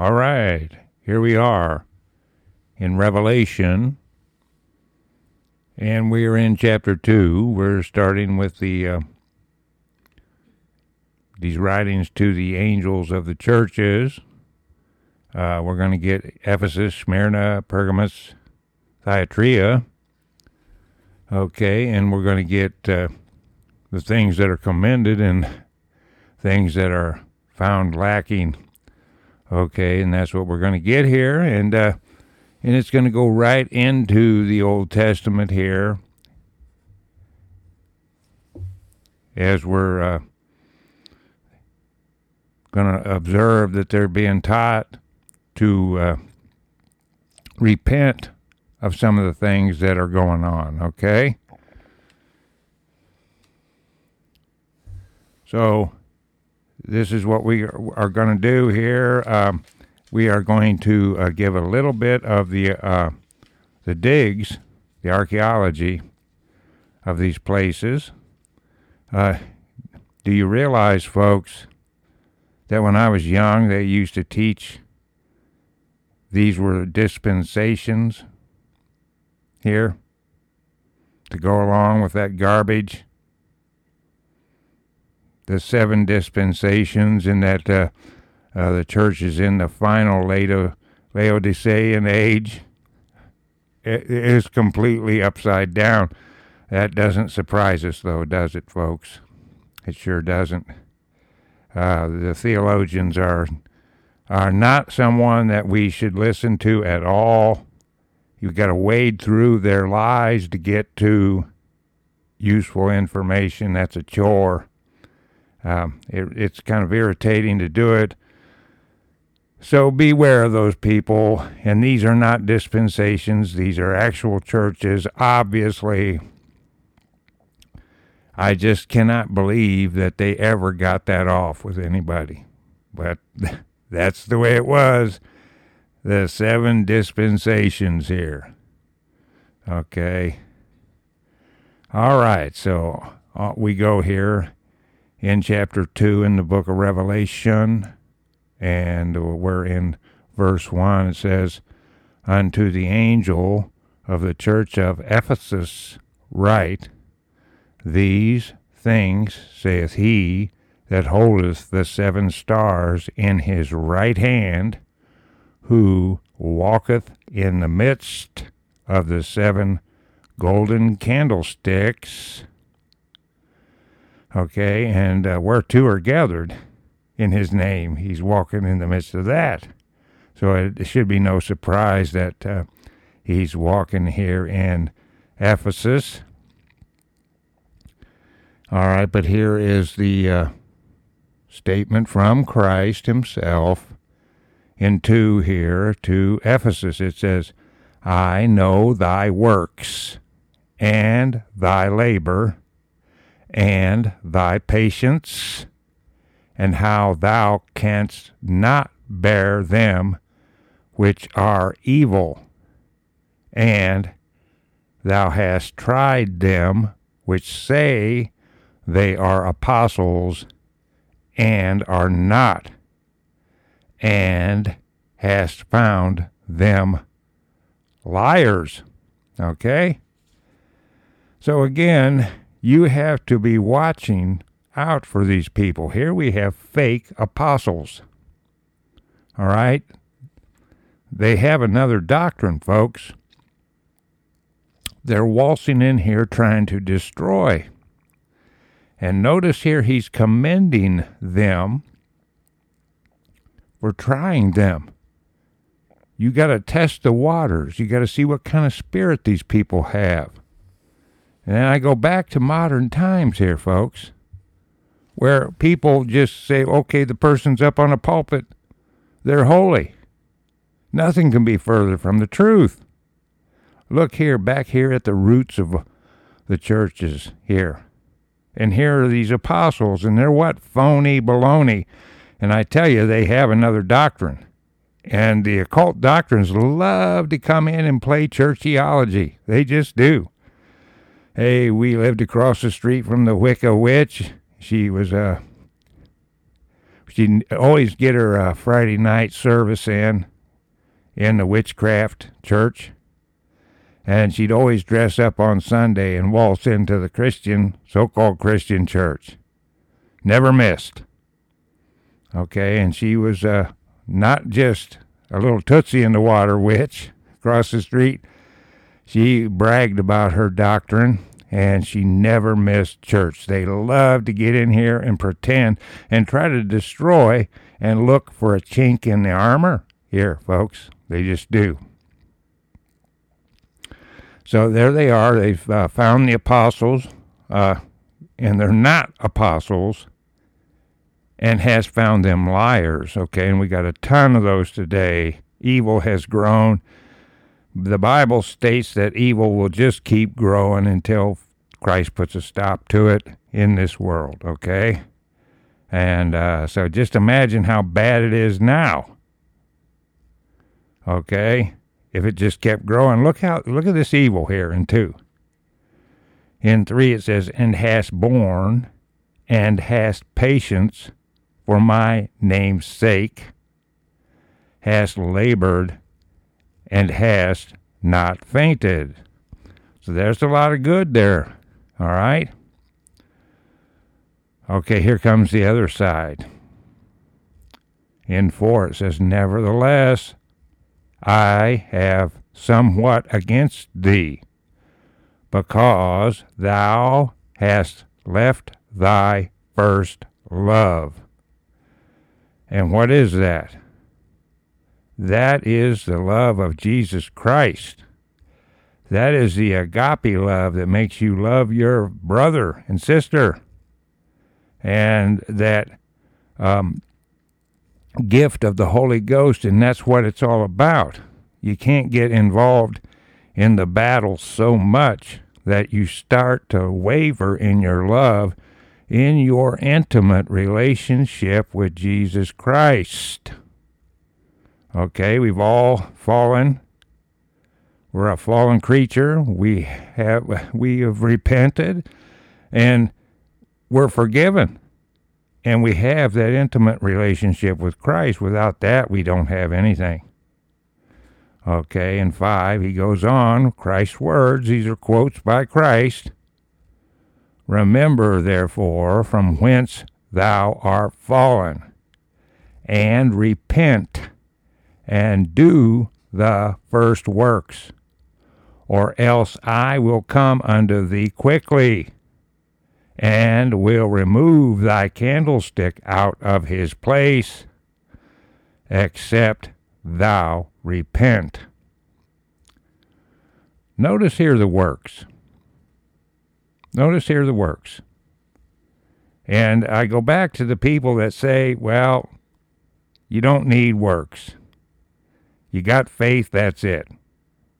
All right, here we are in Revelation, and we are in chapter two. We're starting with the uh, these writings to the angels of the churches. Uh, we're going to get Ephesus, Smyrna, Pergamos, Thyatira. Okay, and we're going to get uh, the things that are commended and things that are found lacking. Okay, and that's what we're going to get here, and uh, and it's going to go right into the Old Testament here, as we're uh, going to observe that they're being taught to uh, repent of some of the things that are going on. Okay. So this is what we are going to do here. Um, we are going to uh, give a little bit of the uh, the digs, the archaeology of these places. Uh, do you realize, folks, that when I was young, they used to teach these were dispensations here to go along with that garbage? The seven dispensations and that uh, uh, the church is in the final Laod- Laodicean age. It is completely upside down. That doesn't surprise us, though, does it, folks? It sure doesn't. Uh, the theologians are are not someone that we should listen to at all. You've got to wade through their lies to get to useful information. That's a chore. Um, it, it's kind of irritating to do it. So beware of those people. And these are not dispensations, these are actual churches. Obviously, I just cannot believe that they ever got that off with anybody. But that's the way it was. The seven dispensations here. Okay. All right, so uh, we go here in chapter 2 in the book of Revelation, and we're in verse 1. It says, Unto the angel of the church of Ephesus write, These things saith he that holdeth the seven stars in his right hand, who walketh in the midst of the seven golden candlesticks. Okay, and uh, where two are gathered in his name, he's walking in the midst of that. So it, it should be no surprise that uh, he's walking here in Ephesus. All right, but here is the uh, statement from Christ himself in 2 here to Ephesus. It says, I know thy works and thy labor and thy patience, and how thou canst not bear them which are evil, and thou hast tried them which say they are apostles and are not, and hast found them liars. Okay? So again, you have to be watching out for these people. Here we have fake apostles. All right? They have another doctrine, folks. They're waltzing in here trying to destroy. And notice here he's commending them for trying them. You got to test the waters. You got to see what kind of spirit these people have. And I go back to modern times here, folks, where people just say, okay, the person's up on a pulpit, they're holy. Nothing can be further from the truth. Look here, back here at the roots of the churches here. And here are these apostles, and they're what? Phony baloney. And I tell you, they have another doctrine. And the occult doctrines love to come in and play church theology. They just do. Hey, we lived across the street from the Wicca Witch. She was uh she'd always get her uh, Friday night service in in the witchcraft church. And she'd always dress up on Sunday and waltz into the Christian, so called Christian church. Never missed. Okay, and she was uh, not just a little Tootsie in the water witch across the street. She bragged about her doctrine and she never missed church. They love to get in here and pretend and try to destroy and look for a chink in the armor. Here, folks, they just do. So there they are. They've uh, found the apostles, uh, and they're not apostles, and has found them liars. Okay, and we got a ton of those today. Evil has grown. The Bible states that evil will just keep growing until Christ puts a stop to it in this world. Okay, and uh, so just imagine how bad it is now. Okay, if it just kept growing, look how look at this evil here in two. In three it says, and hast borne and hast patience for my name's sake, hast labored and hast not fainted. So there's a lot of good there. All right. Okay, here comes the other side. In four it says, Nevertheless, I have somewhat against thee, because thou hast left thy first love. And what is that? That is the love of Jesus Christ. That is the agape love that makes you love your brother and sister. And that um, gift of the Holy Ghost, and that's what it's all about. You can't get involved in the battle so much that you start to waver in your love in your intimate relationship with Jesus Christ. Okay, we've all fallen. We're a fallen creature. We have we have repented and we're forgiven and we have that intimate relationship with Christ. Without that, we don't have anything. Okay, and five, he goes on, Christ's words, these are quotes by Christ. Remember, therefore, from whence thou art fallen, and repent, and do the first works, or else I will come unto thee quickly and will remove thy candlestick out of his place, except thou repent. Notice here the works. Notice here the works. And I go back to the people that say, well, you don't need works. You got faith, that's it.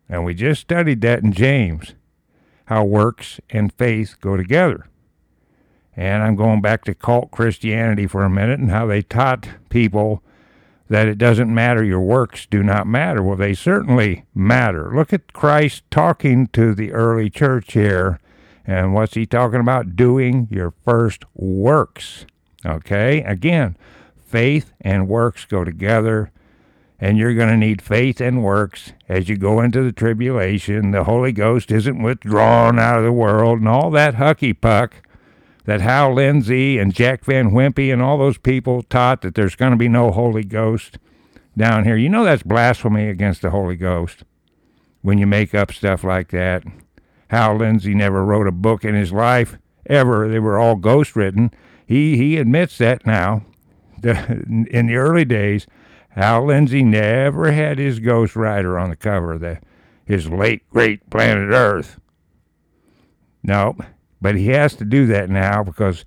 And we just studied that in James, how works and faith go together. And I'm going back to cult Christianity for a minute and how they taught people that it doesn't matter, your works do not matter. Well, they certainly matter. Look at Christ talking to the early church here. And what's he talking about? Doing your first works. Okay? Again, faith and works go together. And you're going to need faith and works as you go into the tribulation. The Holy Ghost isn't withdrawn out of the world and all that hucky puck that Hal Lindsey and Jack Van Impe and all those people taught that there's going to be no Holy Ghost down here. You know that's blasphemy against the Holy Ghost when you make up stuff like that. Hal Lindsey never wrote a book in his life ever. They were all ghost written. He he admits that now. The, in the early days, Hal Lindsey never had his Ghost Rider on the cover of the, his late great planet Earth. No, but he has to do that now because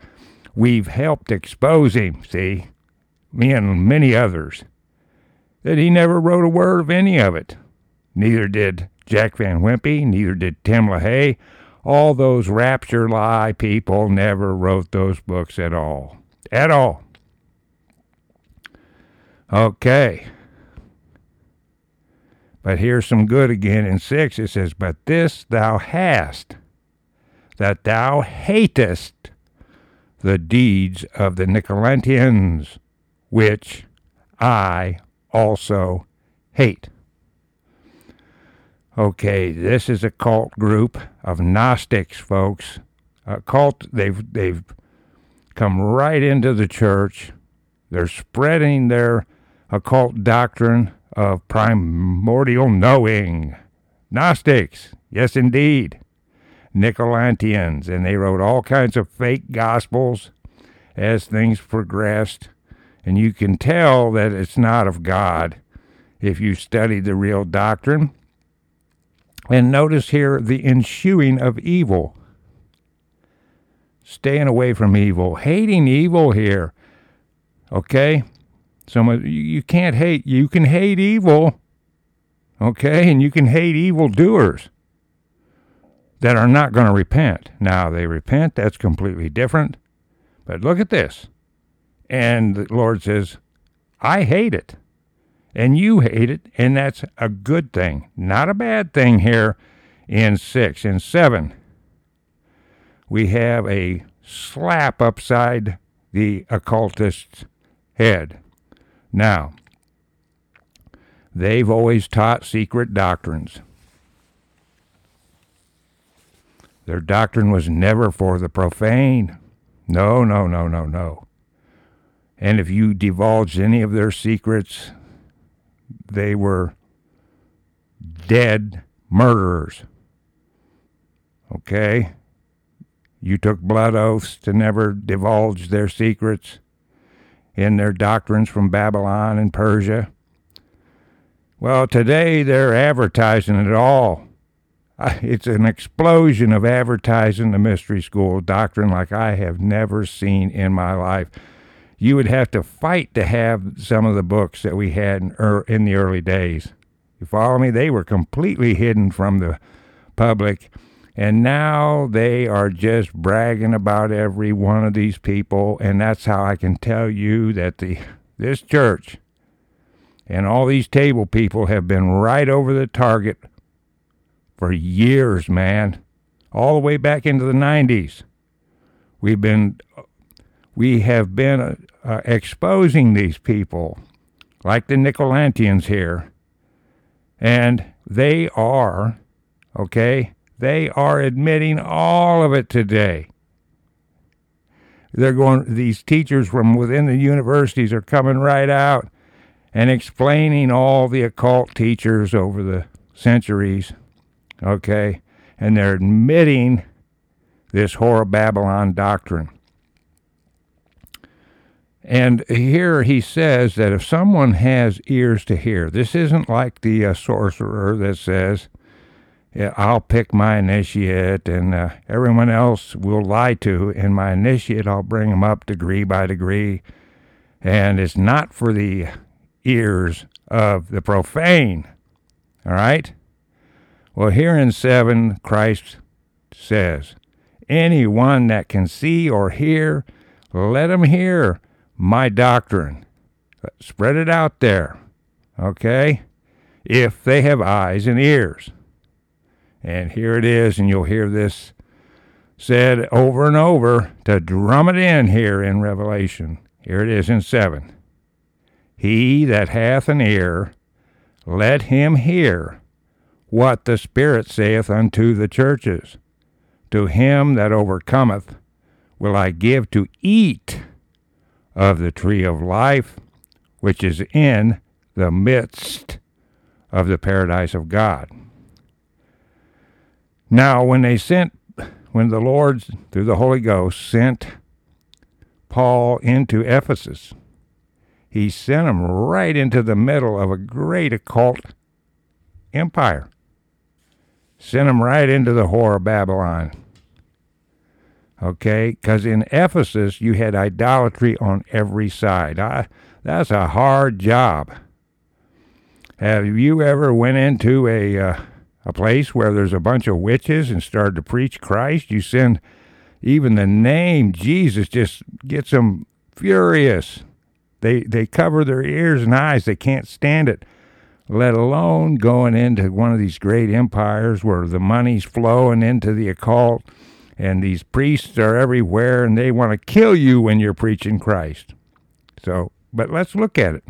we've helped expose him, see, me and many others, that he never wrote a word of any of it. Neither did Jack Van Impe, neither did Tim LaHaye. All those rapture lie people never wrote those books at all. At all. Okay. But here's some good again in 6. It says, But this thou hast that thou hatest the deeds of the Nicolaitans, which I also hate. Okay, this is a cult group of Gnostics, folks. A cult they've they've come right into the church. They're spreading their occult doctrine of primordial knowing. Gnostics, yes indeed. Nicolaitans, and they wrote all kinds of fake gospels as things progressed. And you can tell that it's not of God if you study the real doctrine. And notice here the ensuing of evil. Staying away from evil, hating evil here. Okay? So you can't hate, you can hate evil. Okay? And you can hate evil doers that are not going to repent. Now, they repent, that's completely different. But look at this. And the Lord says, I hate it. And you hate it. And that's a good thing, not a bad thing here in 6. In 7, we have a slap upside the occultist's head. Now, they've always taught secret doctrines. Their doctrine was never for the profane. No, no, no, no, no. And if you divulged any of their secrets, they were dead murderers. Okay? You took blood oaths to never divulge their secrets in their doctrines from Babylon and Persia. Well, today they're advertising it all it's an explosion of advertising the mystery school doctrine like I have never seen in my life. You would have to fight to have some of the books that we had in, er, in the early days. You follow me? They were completely hidden from the public. And now they are just bragging about every one of these people. And that's how I can tell you that the this church and all these table people have been right over the target for years, man, all the way back into the 90s. We've been, we have been uh, uh, exposing these people, like the Nicolaitans here, and they are, okay, they are admitting all of it today. They're going, these teachers from within the universities are coming right out and explaining all the occult teachers over the centuries okay? And they're admitting this Whore of Babylon doctrine. And here he says that if someone has ears to hear, this isn't like the uh, sorcerer that says, I'll pick my initiate and uh, everyone else will lie to, and my initiate, I'll bring him up degree by degree. And it's not for the ears of the profane. All right? Well, here in 7, Christ says, Anyone that can see or hear, let him hear my doctrine. Spread it out there, okay? If they have eyes and ears. And here it is, and you'll hear this said over and over to drum it in here in Revelation. Here it is in 7. He that hath an ear, let him hear what the Spirit saith unto the churches. To him that overcometh will I give to eat of the tree of life, which is in the midst of the paradise of God. Now, when they sent, when the Lord, through the Holy Ghost, sent Paul into Ephesus, he sent him right into the middle of a great occult empire. Sent him right into the whore of Babylon. Okay? Because in Ephesus, you had idolatry on every side. I, that's a hard job. Have you ever went into a, uh, a place where there's a bunch of witches and started to preach Christ? You send even the name Jesus just gets them furious. They they cover their ears and eyes. They can't stand it let alone going into one of these great empires where the money's flowing into the occult and these priests are everywhere and they want to kill you when you're preaching Christ. So but let's look at it.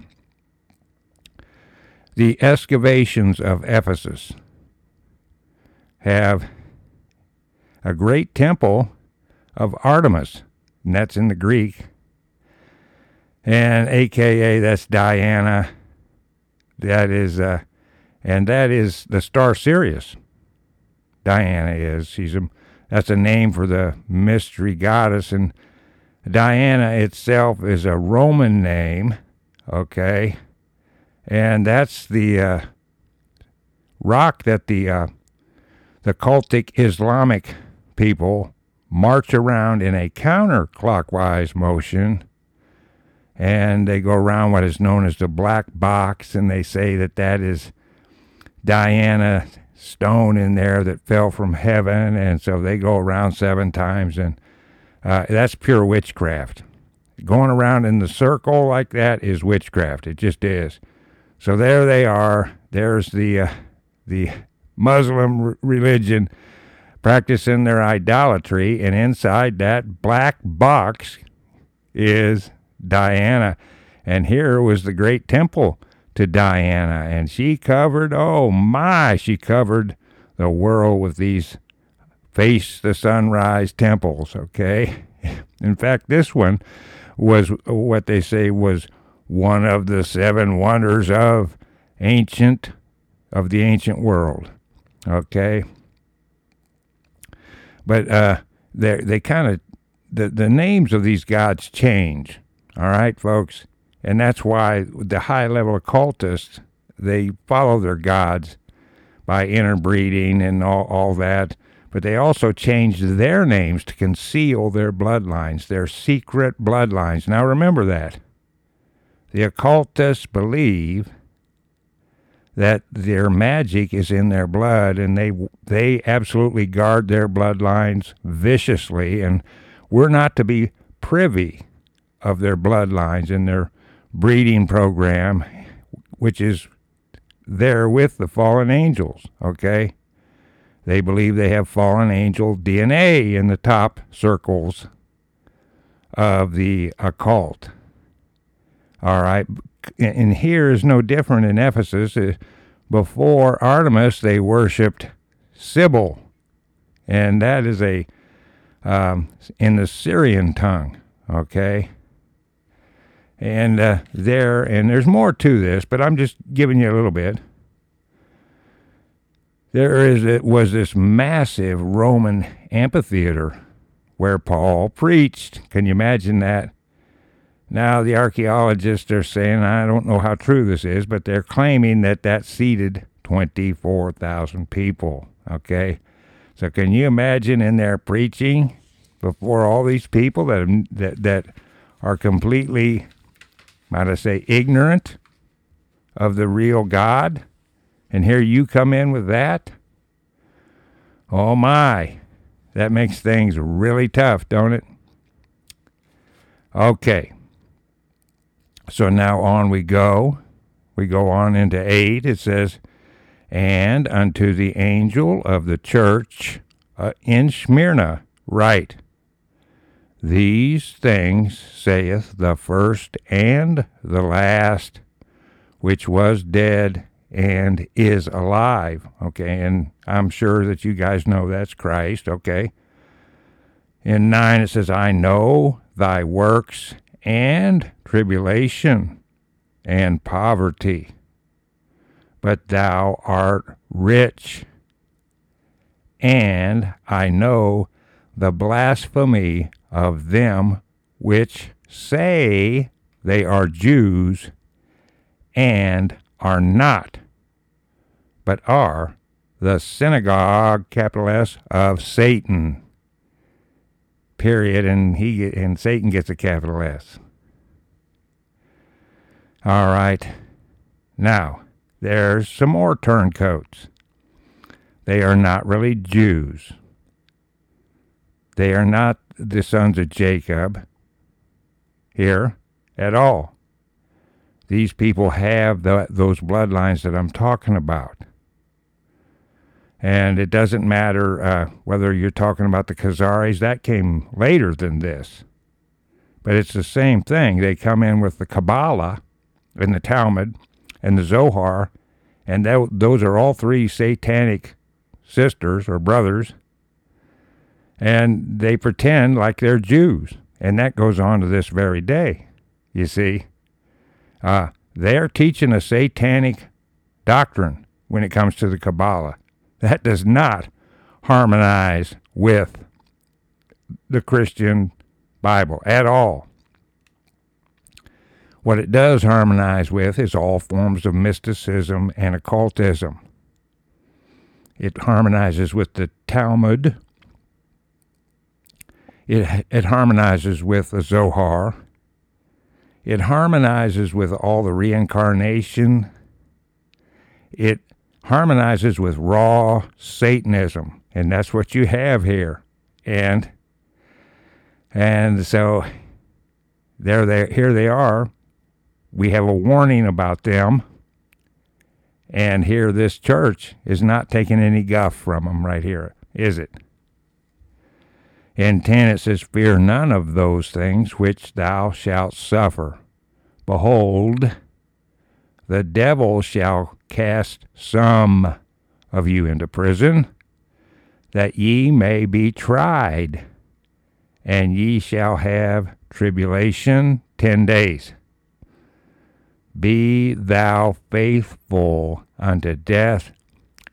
The excavations of Ephesus have a great temple of Artemis, and that's in the Greek. And AKA, that's Diana. That is, uh, and that is the star Sirius. Diana is. She's a, that's a name for the mystery goddess, and Diana itself is a Roman name. Okay, and that's the uh, rock that the uh, the cultic Islamic people march around in a counterclockwise motion and they go around what is known as the black box and they say that that is Diana stone in there that fell from heaven and so they go around seven times and uh, that's pure witchcraft. Going around in the circle like that is witchcraft. It just is. So there they are. There's the uh, the Muslim religion practicing their idolatry, and inside that black box is Diana. And here was the great temple to Diana, and she covered, oh my, she covered the world with these face the sunrise temples, okay? In fact, this one was what they say was one of the seven wonders of ancient of the ancient world. Okay, but uh, they they kind of the the names of these gods change. All right, folks, and that's why the high level occultists they follow their gods by interbreeding and all, all that. But they also changed their names to conceal their bloodlines, their secret bloodlines. Now remember that. The occultists believe that their magic is in their blood and they they absolutely guard their bloodlines viciously. And we're not to be privy of their bloodlines and their breeding program which is there with the fallen angels okay? They believe they have fallen angel DNA in the top circles of the occult. All right and here is no different in Ephesus. Uh, before Artemis, they worshipped Sybil, and that is a um, in the Syrian tongue. Okay, and uh, there and there's more to this, but I'm just giving you a little bit. There is it was this massive Roman amphitheater where Paul preached. Can you imagine that? Now, the archaeologists are saying, I don't know how true this is, but they're claiming that that seated 24,000 people. Okay? So, can you imagine in there preaching before all these people that, that, that are completely, might I say, ignorant of the real God? And here you come in with that? Oh my, that makes things really tough, don't it? Okay. So now on we go. We go on into 8. It says, And unto the angel of the church uh, in Smyrna write, These things saith the first and the last, which was dead and is alive. Okay, and I'm sure that you guys know that's Christ. Okay. In 9 it says, I know thy works and tribulation and poverty, but thou art rich. And I know the blasphemy of them which say they are Jews and are not, but are the synagogue, capital S, of Satan period, and he and Satan gets a capital S. All right. Now, there's some more turncoats. They are not really Jews. They are not the sons of Jacob here at all. These people have the, those bloodlines that I'm talking about. And it doesn't matter uh, whether you're talking about the Khazaris, that came later than this. But it's the same thing. They come in with the Kabbalah and the Talmud and the Zohar, and that, those are all three satanic sisters or brothers, and they pretend like they're Jews. And that goes on to this very day, you see. Uh, they're teaching a satanic doctrine when it comes to the Kabbalah. That does not harmonize with the Christian Bible at all. What it does harmonize with is all forms of mysticism and occultism. It harmonizes with the Talmud. It, it harmonizes with the Zohar. It harmonizes with all the reincarnation. It harmonizes with raw Satanism, and that's what you have here. And and so there they here they are. We have a warning about them. And here this church is not taking any guff from them right here, is it? In 10 it says, Fear none of those things which thou shalt suffer. Behold, the devil shall cast some of you into prison, that ye may be tried, and ye shall have tribulation ten days. Be thou faithful unto death,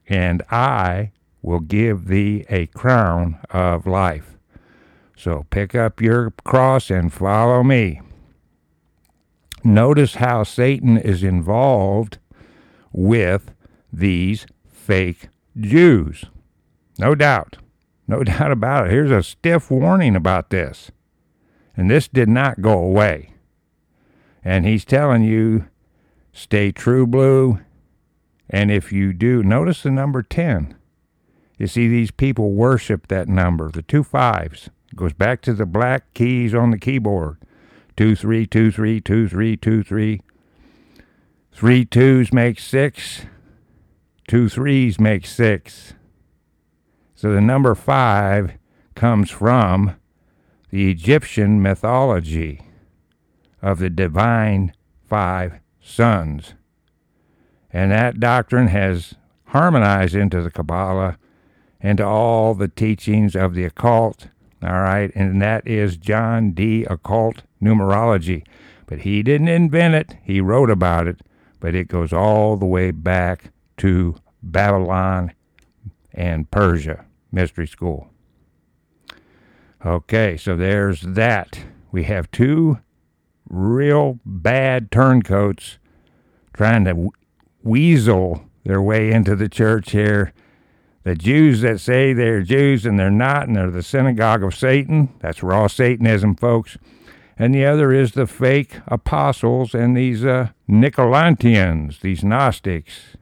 and I will give thee a crown of life. So pick up your cross and follow me. Notice how Satan is involved with these fake Jews. No doubt. No doubt about it. Here's a stiff warning about this. And this did not go away. And he's telling you, stay true blue. And if you do, notice the number 10. You see, these people worship that number, the two fives. It goes back to the black keys on the keyboard. Two, three, two, three, two, three, two, three. Three twos make six. Two threes make six. So the number five comes from the Egyptian mythology of the divine five sons. And that doctrine has harmonized into the Kabbalah into all the teachings of the occult. All right, and that is John Dee. Occult Numerology. But he didn't invent it, he wrote about it, but it goes all the way back to Babylon and Persia Mystery School. Okay, so there's that. We have two real bad turncoats trying to weasel their way into the church here. The Jews that say they're Jews and they're not, and they're the synagogue of Satan. That's raw Satanism, folks. And the other is the fake apostles and these uh, Nicolaitans, these Gnostics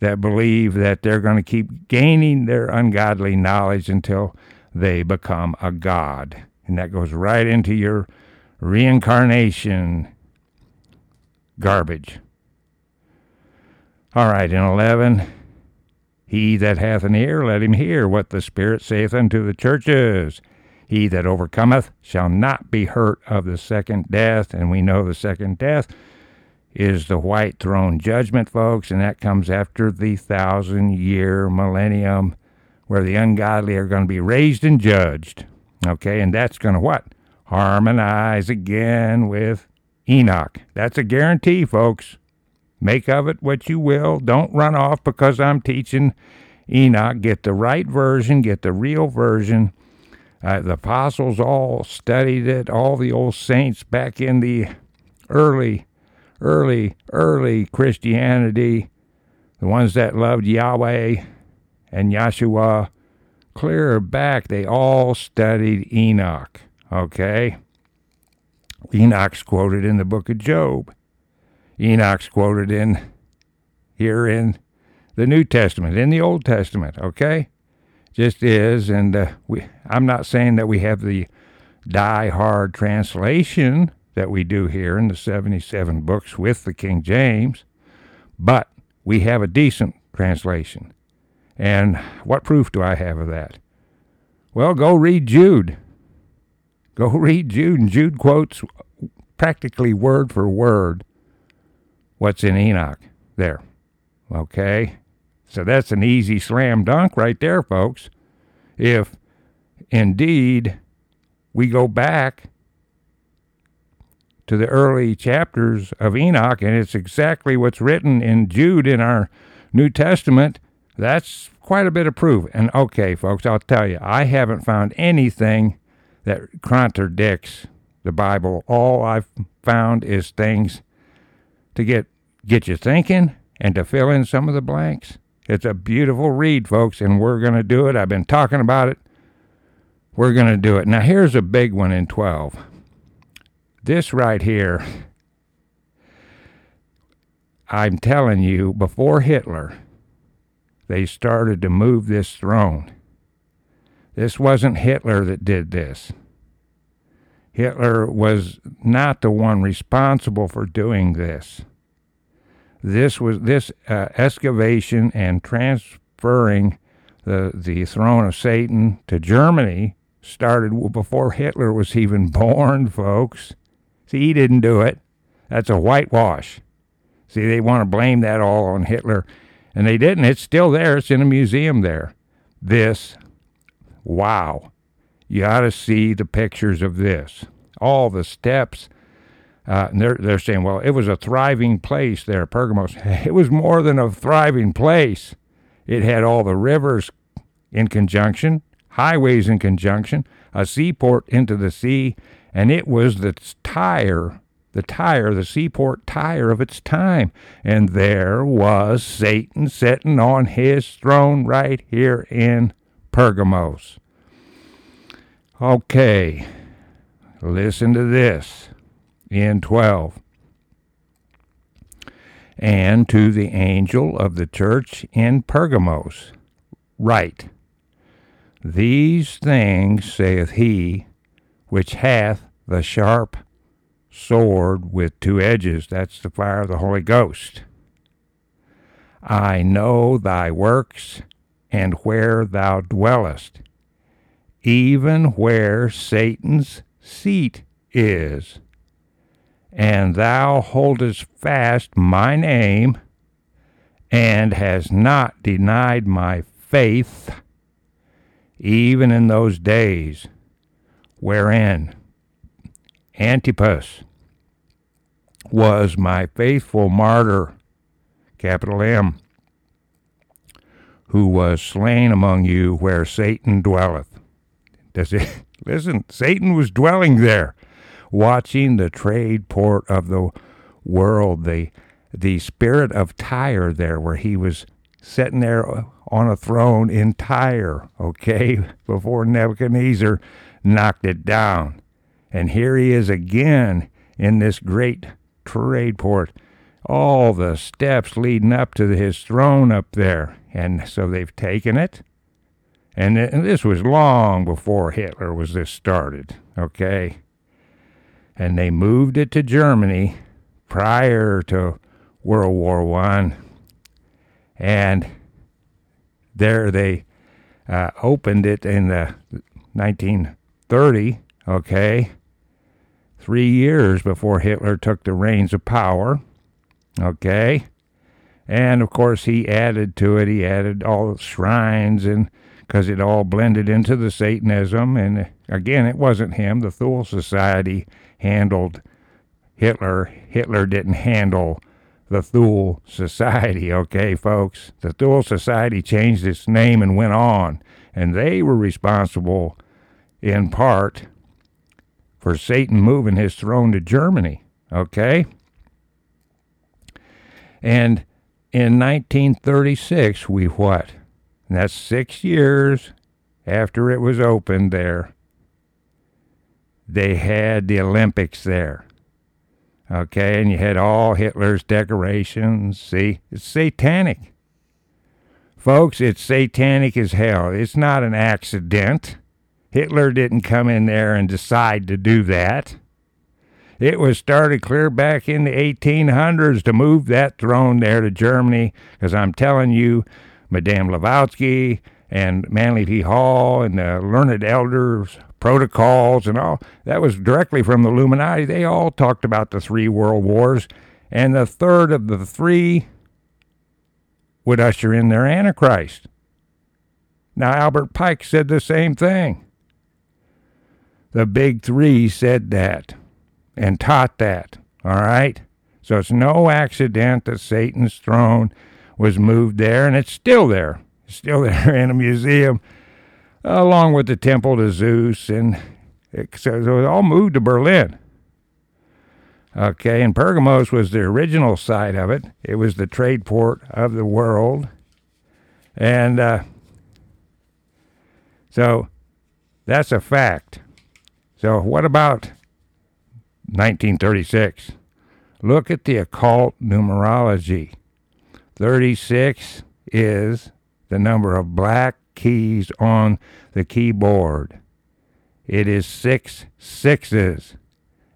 that believe that they're going to keep gaining their ungodly knowledge until they become a god. And that goes right into your reincarnation garbage. All right, in 11, he that hath an ear, let him hear what the Spirit saith unto the churches. He that overcometh shall not be hurt of the second death. And we know the second death is the white throne judgment, folks, and that comes after the thousand year millennium where the ungodly are going to be raised and judged. Okay, and that's going to what? Harmonize again with Enoch. That's a guarantee, folks. Make of it what you will. Don't run off because I'm teaching Enoch. Get the right version, get the real version. Uh, the apostles all studied it, all the old saints back in the early, early, early Christianity, the ones that loved Yahweh and Yahshua, clear back, they all studied Enoch. Okay? Enoch's quoted in the book of Job. Enoch's quoted in here in the New Testament, in the Old Testament, okay? Just is, and uh, we, I'm not saying that we have the die-hard translation that we do here in the 77 books with the King James, but we have a decent translation. And what proof do I have of that? Well, go read Jude. Go read Jude, and Jude quotes practically word for word what's in Enoch there. Okay? So that's an easy slam dunk right there, folks. If indeed we go back to the early chapters of Enoch, and it's exactly what's written in Jude in our New Testament, that's quite a bit of proof. And okay, folks, I'll tell you, I haven't found anything that contradicts the Bible. All I've found is things to get get you thinking and to fill in some of the blanks. It's a beautiful read, folks, and we're going to do it. I've been talking about it. We're going to do it. Now, here's a big one in 12. This right here, I'm telling you, before Hitler, they started to move this throne. This wasn't Hitler that did this. Hitler was not the one responsible for doing this. This was this uh, excavation and transferring the the throne of Satan to Germany started before Hitler was even born, folks. See, he didn't do it. That's a whitewash. See, they want to blame that all on Hitler, and they didn't. It's still there. It's in a museum there. This, wow. You ought to see the pictures of this. All the steps. Uh, and they're, they're saying, well, it was a thriving place there, Pergamos. It was more than a thriving place. It had all the rivers in conjunction, highways in conjunction, a seaport into the sea, and it was the Tyre, the Tyre, the seaport Tyre of its time. And there was Satan sitting on his throne right here in Pergamos. Okay, listen to this in 12. And to the angel of the church in Pergamos, write, These things saith he which hath the sharp sword with two edges. That's the fire of the Holy Ghost. I know thy works and where thou dwellest, even where Satan's seat is. And thou holdest fast my name, and hast not denied my faith, even in those days wherein Antipas was my faithful martyr, capital M, who was slain among you where Satan dwelleth. Does it listen? Satan was dwelling there, watching the trade port of the world, the the spirit of Tyre there, where he was sitting there on a throne in Tyre, okay, before Nebuchadnezzar knocked it down. And here he is again in this great trade port. All the steps leading up to his throne up there. And so they've taken it. And, this was long before Hitler was this started, okay? And they moved it to Germany prior to World War One, and there they uh, opened it in the 1930, okay? three years before Hitler took the reins of power. Okay? And of course, he added to it, he added all the shrines and because it all blended into the Satanism. And again, it wasn't him. The Thule Society handled Hitler. Hitler didn't handle the Thule Society, okay, folks? The Thule Society changed its name and went on. And they were responsible in part for Satan moving his throne to Germany. Okay? And in 1936, we what? And that's six years after it was opened there. They had the Olympics there. Okay, and you had all Hitler's decorations. See, it's satanic. Folks, it's satanic as hell. It's not an accident. Hitler didn't come in there and decide to do that. It was started clear back in the 1800s to move that throne there to Germany, because I'm telling you, Madame Blavatsky and Manly P. Hall and the learned elders protocols and all. That was directly from the Illuminati. They all talked about the three world wars, and the third of the three would usher in their Antichrist. Now, Albert Pike said the same thing. The big three said that and taught that, all right? So it's no accident that Satan's throne was moved there, and it's still there. It's still there in a museum, along with the temple to Zeus, and it, so it was all moved to Berlin. Okay, and Pergamos was the original site of it. It was the trade port of the world. And uh, so that's a fact. So, what about 1936? Look at the occult numerology. 36 is the number of black keys on the keyboard. It is six sixes.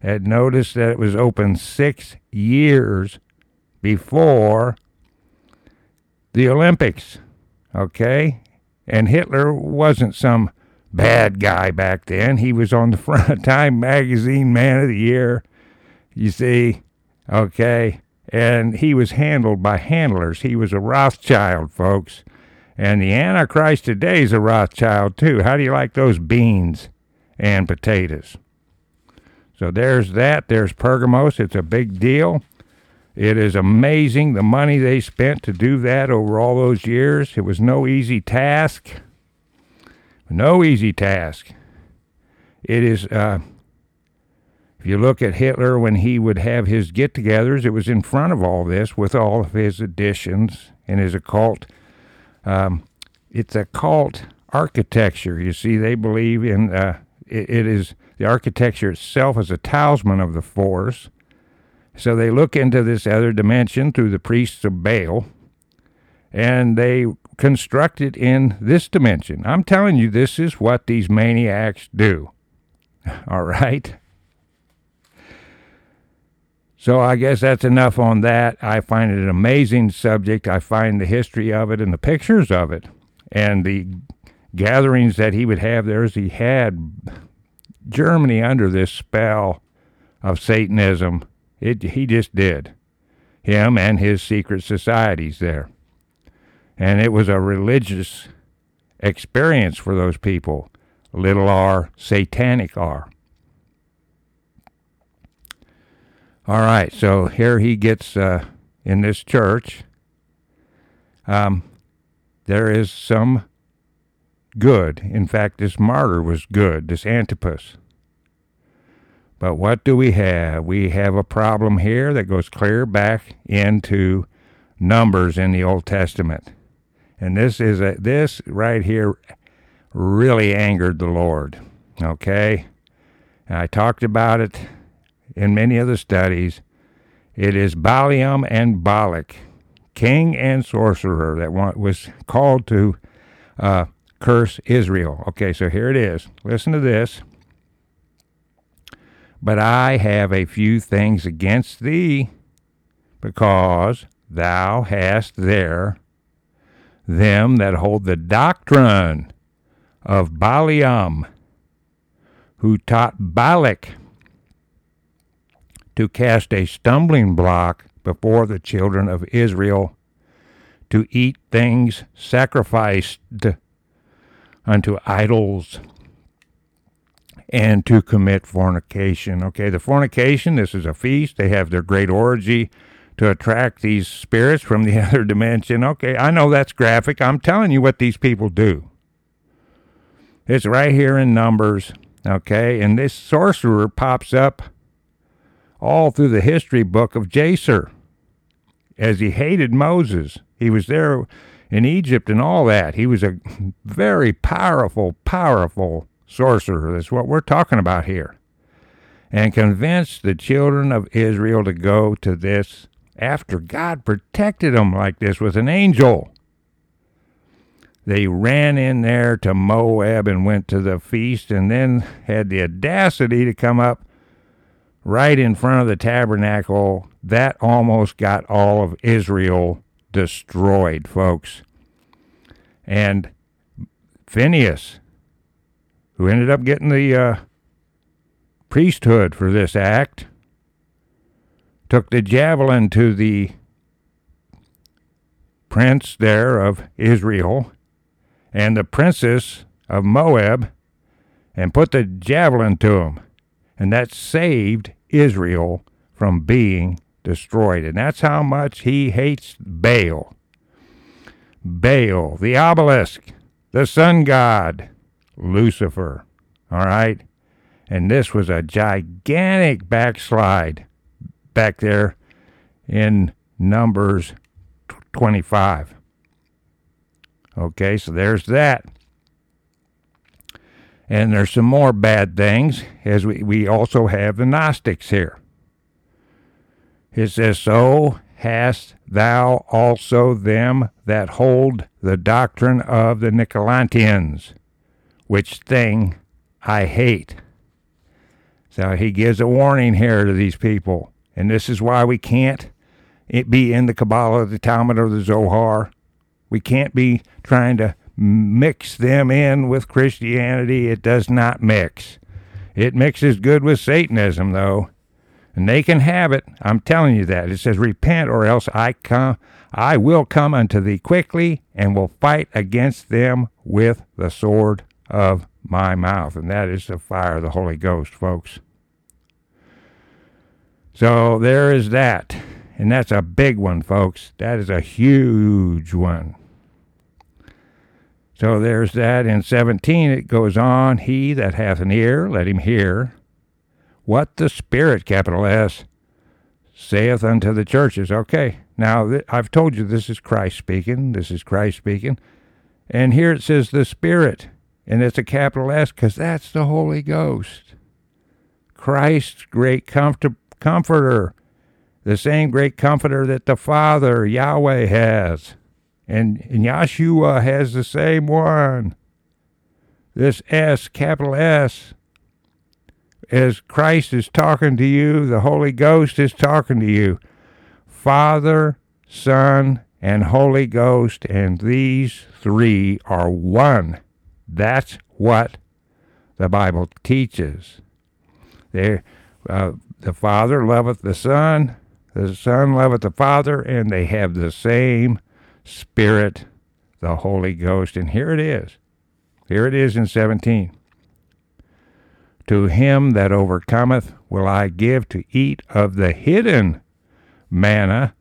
And notice that it was open six years before the Olympics. Okay? And Hitler wasn't some bad guy back then. He was on the front of Time Magazine Man of the Year. You see? Okay? And he was handled by handlers. He was a Rothschild, folks. And the Antichrist today is a Rothschild, too. How do you like those beans and potatoes? So there's that. There's Pergamos. It's a big deal. It is amazing the money they spent to do that over all those years. It was no easy task. No easy task. It is, uh, if you look at Hitler when he would have his get togethers, it was in front of all this with all of his additions and his occult. Um, it's occult architecture. You see, they believe in uh, it, it is the architecture itself is a talisman of the force. So they look into this other dimension through the priests of Baal, and they construct it in this dimension. I'm telling you, this is what these maniacs do. All right? So I guess that's enough on that. I find it an amazing subject. I find the history of it and the pictures of it and the gatherings that he would have there as he had Germany under this spell of Satanism. It, he just did. Him and his secret societies there. And it was a religious experience for those people. Little r, satanic r. All right, so here he gets uh, in this church. Um, there is some good. In fact, this martyr was good, this Antipas. But what do we have? We have a problem here that goes clear back into numbers in the Old Testament. And this is a this right here really angered the Lord. Okay? And I talked about it in many of the studies. It is Balaam and Balak, king and sorcerer, that was called to uh, curse Israel. Okay, so here it is. Listen to this. But I have a few things against thee, because thou hast there them that hold the doctrine of Balaam, who taught Balak to cast a stumbling block before the children of Israel, to eat things sacrificed unto idols and to commit fornication. Okay, the fornication, this is a feast. They have their great orgy to attract these spirits from the other dimension. Okay, I know that's graphic. I'm telling you what these people do. It's right here in Numbers. Okay, and this sorcerer pops up all through the history book of Jasher as he hated Moses. He was there in Egypt and all that. He was a very powerful, powerful sorcerer. That's what we're talking about here. And convinced the children of Israel to go to this after God protected them like this with an angel. They ran in there to Moab and went to the feast and then had the audacity to come up right in front of the tabernacle. That almost got all of Israel destroyed, folks. And Phinehas, who ended up getting the uh, priesthood for this act, took the javelin to the prince there of Israel and the princess of Moab and put the javelin to him. And that saved Israel from being destroyed. And that's how much he hates Baal. Baal, the obelisk, the sun god, Lucifer. All right? And this was a gigantic backslide back there in Numbers 25. Okay, so there's that. And there's some more bad things, as we, we also have the Gnostics here. It says, So hast thou also them that hold the doctrine of the Nicolaitans, which thing I hate. So he gives a warning here to these people. And this is why we can't be in the Kabbalah, the Talmud, or the Zohar. We can't be trying to mix them in with Christianity. It does not mix. It mixes good with Satanism, though. And they can have it. I'm telling you that. It says, Repent, or else I come I will come unto thee quickly and will fight against them with the sword of my mouth. And that is the fire of the Holy Ghost, folks. So there is that. And that's a big one, folks. That is a huge one. So there's that. In 17, it goes on He that hath an ear, let him hear what the Spirit, capital S, saith unto the churches. Okay, now th- I've told you this is Christ speaking. This is Christ speaking. And here it says the Spirit, and it's a capital S because that's the Holy Ghost. Christ's great comfort- comforter, the same great comforter that the Father, Yahweh, has. And, and Yeshua has the same one. This S, capital S, as Christ is talking to you, the Holy Ghost is talking to you. Father, Son, and Holy Ghost, and these three are one. That's what the Bible teaches. They, uh, the Father loveth the Son, the Son loveth the Father, and they have the same Spirit, the Holy Ghost. And here it is. Here it is in 17. To him that overcometh will I give to eat of the hidden manna,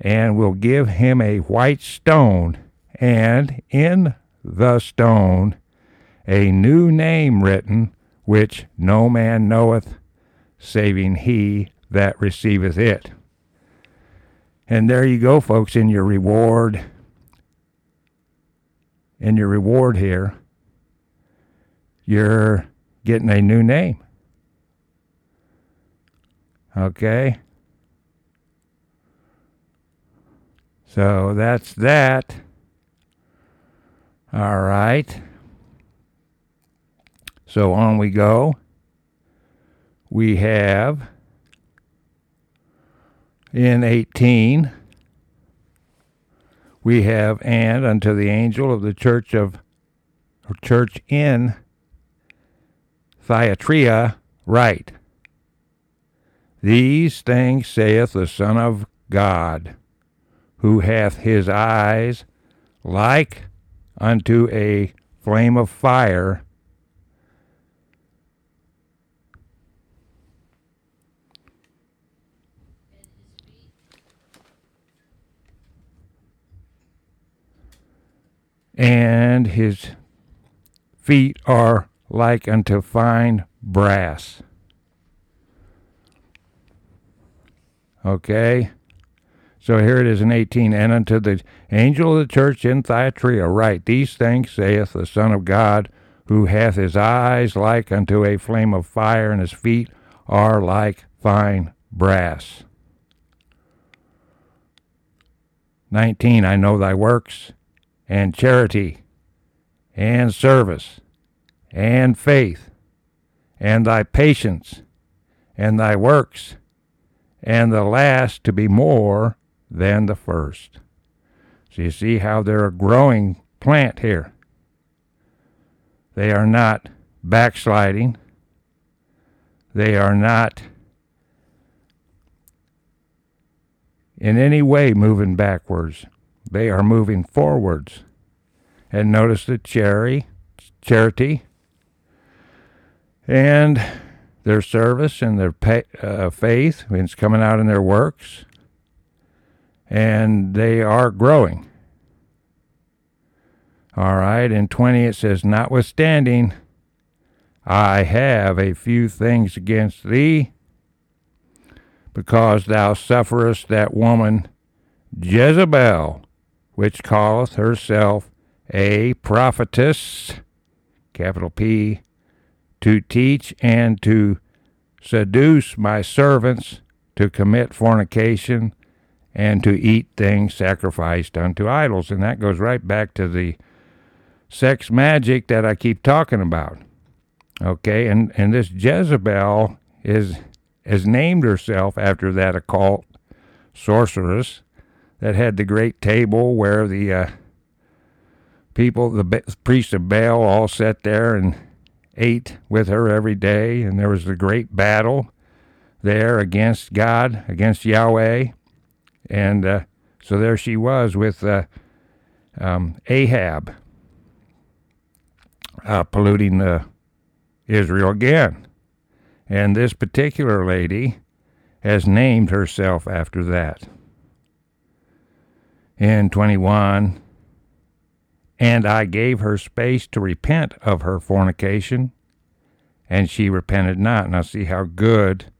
and will give him a white stone, and in the stone a new name written, which no man knoweth, saving he that receiveth it. And there you go, folks, in your reward. In your reward here, you're getting a new name. Okay? So that's that. All right. So on we go. We have in 18, we have, and unto the angel of the church of, church in Thyatira, write, These things saith the Son of God, who hath his eyes like unto a flame of fire and his feet are like unto fine brass. Okay? So here it is in 18. And unto the angel of the church in Thyatira write, These things saith the Son of God, who hath his eyes like unto a flame of fire, and his feet are like fine brass. 19. I know thy works and charity and service and faith and thy patience and thy works and the last to be more than the first. So you see how they're a growing plant here. They are not backsliding. They are not in any way moving backwards. They are moving forwards. And notice the cherry, charity, and their service and their pay, uh, faith. It's coming out in their works. And they are growing. All right, in 20 it says, Notwithstanding, I have a few things against thee, because thou sufferest that woman Jezebel, which calleth herself a prophetess, capital P, to teach and to seduce my servants to commit fornication and to eat things sacrificed unto idols. And that goes right back to the sex magic that I keep talking about. Okay, and, and this Jezebel is has named herself after that occult sorceress that had the great table where the uh, people, the priests of Baal, all sat there and ate with her every day, and there was the great battle there against God, against Yahweh, and uh, so there she was with uh, um, Ahab uh, polluting Israel again. And this particular lady has named herself after that. In 21, and I gave her space to repent of her fornication, and she repented not. Now, see how good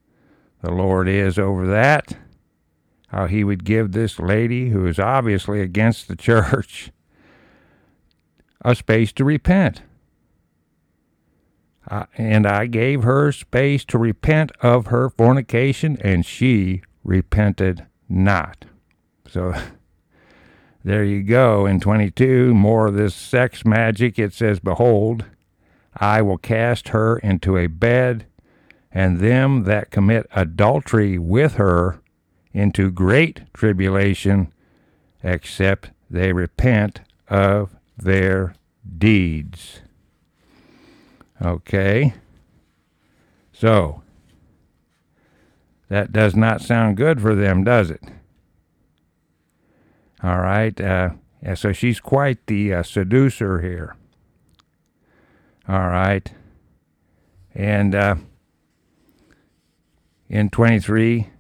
the Lord is over that. How he would give this lady, who is obviously against the church, a space to repent. And I gave her space to repent of her fornication, and she repented not. So there you go. In 22, more of this sex magic. It says, Behold, I will cast her into a bed, and them that commit adultery with her into great tribulation, except they repent of their deeds. Okay. So, that does not sound good for them, does it? All right. Uh, yeah, so she's quite the uh, seducer here. All right. And uh, in 23,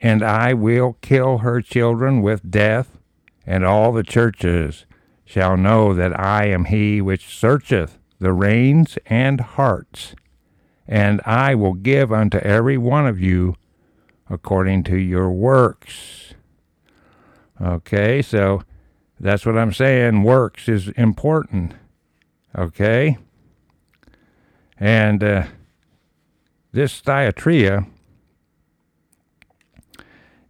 and I will kill her children with death, and all the churches shall know that I am he which searcheth the reins and hearts, and I will give unto every one of you according to your works. Okay, so that's what I'm saying. Works is important. Okay? And uh, this Thyatira,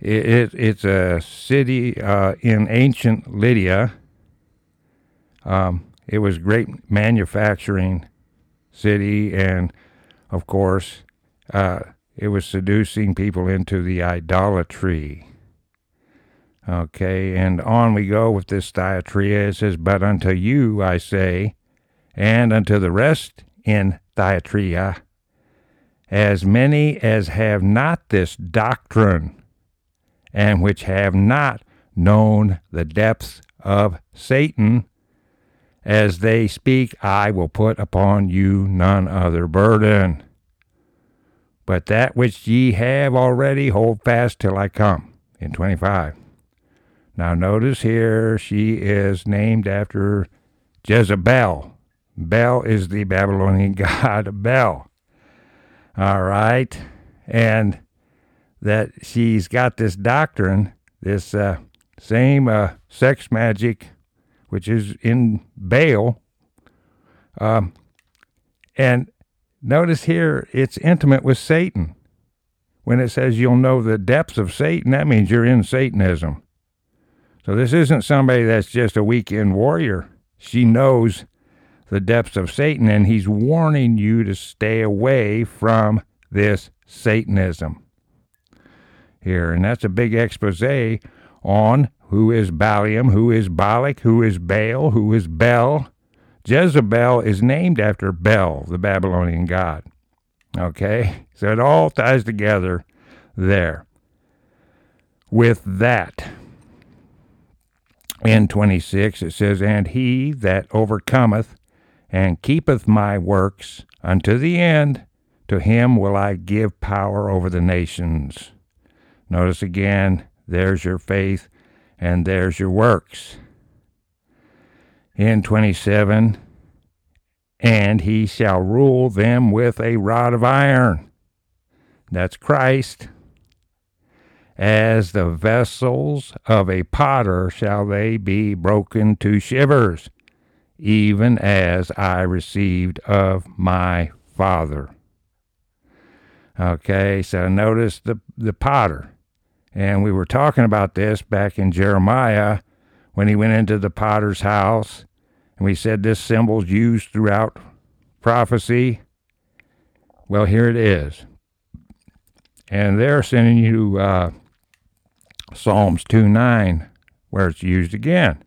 it, it, it's a city uh, in ancient Lydia. Um, it was great manufacturing city, and of course, uh, it was seducing people into the idolatry. Okay, and on we go with this Thyatira. It says, But unto you I say, and unto the rest in Thyatira, as many as have not this doctrine, and which have not known the depths of Satan, as they speak, I will put upon you none other burden. But that which ye have already, hold fast till I come. In 25. Now, notice here, she is named after Jezebel. Bel is the Babylonian god Bel. All right. And that she's got this doctrine, this uh, same uh, sex magic which is in Baal. Um, and notice here, it's intimate with Satan. When it says you'll know the depths of Satan, that means you're in Satanism. So this isn't somebody that's just a weekend warrior. She knows the depths of Satan, and he's warning you to stay away from this Satanism here. And that's a big expose on who is Balaam, who is Balak, who is Baal, who is Bel, Jezebel is named after Bel, the Babylonian god. Okay? So it all ties together there. With that, in 26, it says, And he that overcometh and keepeth my works unto the end, to him will I give power over the nations. Notice again, there's your faith and there's your works. In 27, and he shall rule them with a rod of iron. That's Christ. As the vessels of a potter shall they be broken to shivers, even as I received of my Father. Okay, so notice the, the potter. And we were talking about this back in Jeremiah when he went into the potter's house. And we said this symbol's used throughout prophecy. Well, here it is. And they're sending you uh, Psalms 2 9, where it's used again.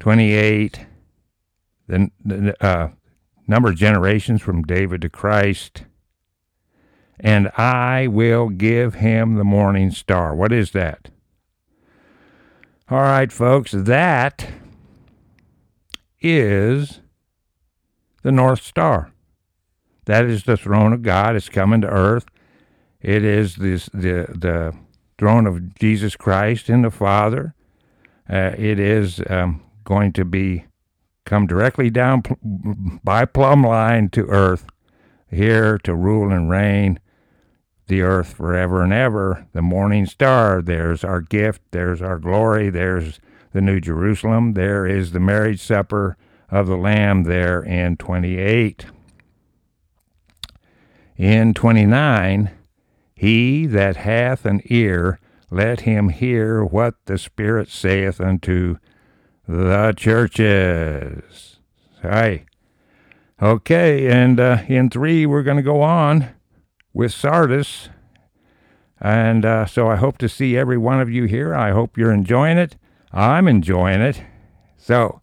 28, the, the uh, number of generations from David to Christ and I will give him the morning star. What is that? All right, folks, that is the North Star. That is the throne of God. It's coming to earth. It is this, the, the throne of Jesus Christ and the Father. Uh, it is um, going to be come directly down pl- by plumb line to earth here to rule and reign the earth forever and ever. The morning star, there's our gift, there's our glory, there's the New Jerusalem, there is the marriage supper of the Lamb there in 28. In 29, he that hath an ear, let him hear what the Spirit saith unto the churches. Hi. Okay, and uh, in three, we're going to go on with Sardis. And uh, so I hope to see every one of you here. I hope you're enjoying it. I'm enjoying it. So,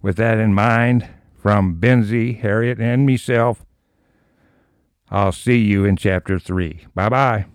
with that in mind, from Benzie, Harriet, and myself, I'll see you in chapter 3. Bye bye.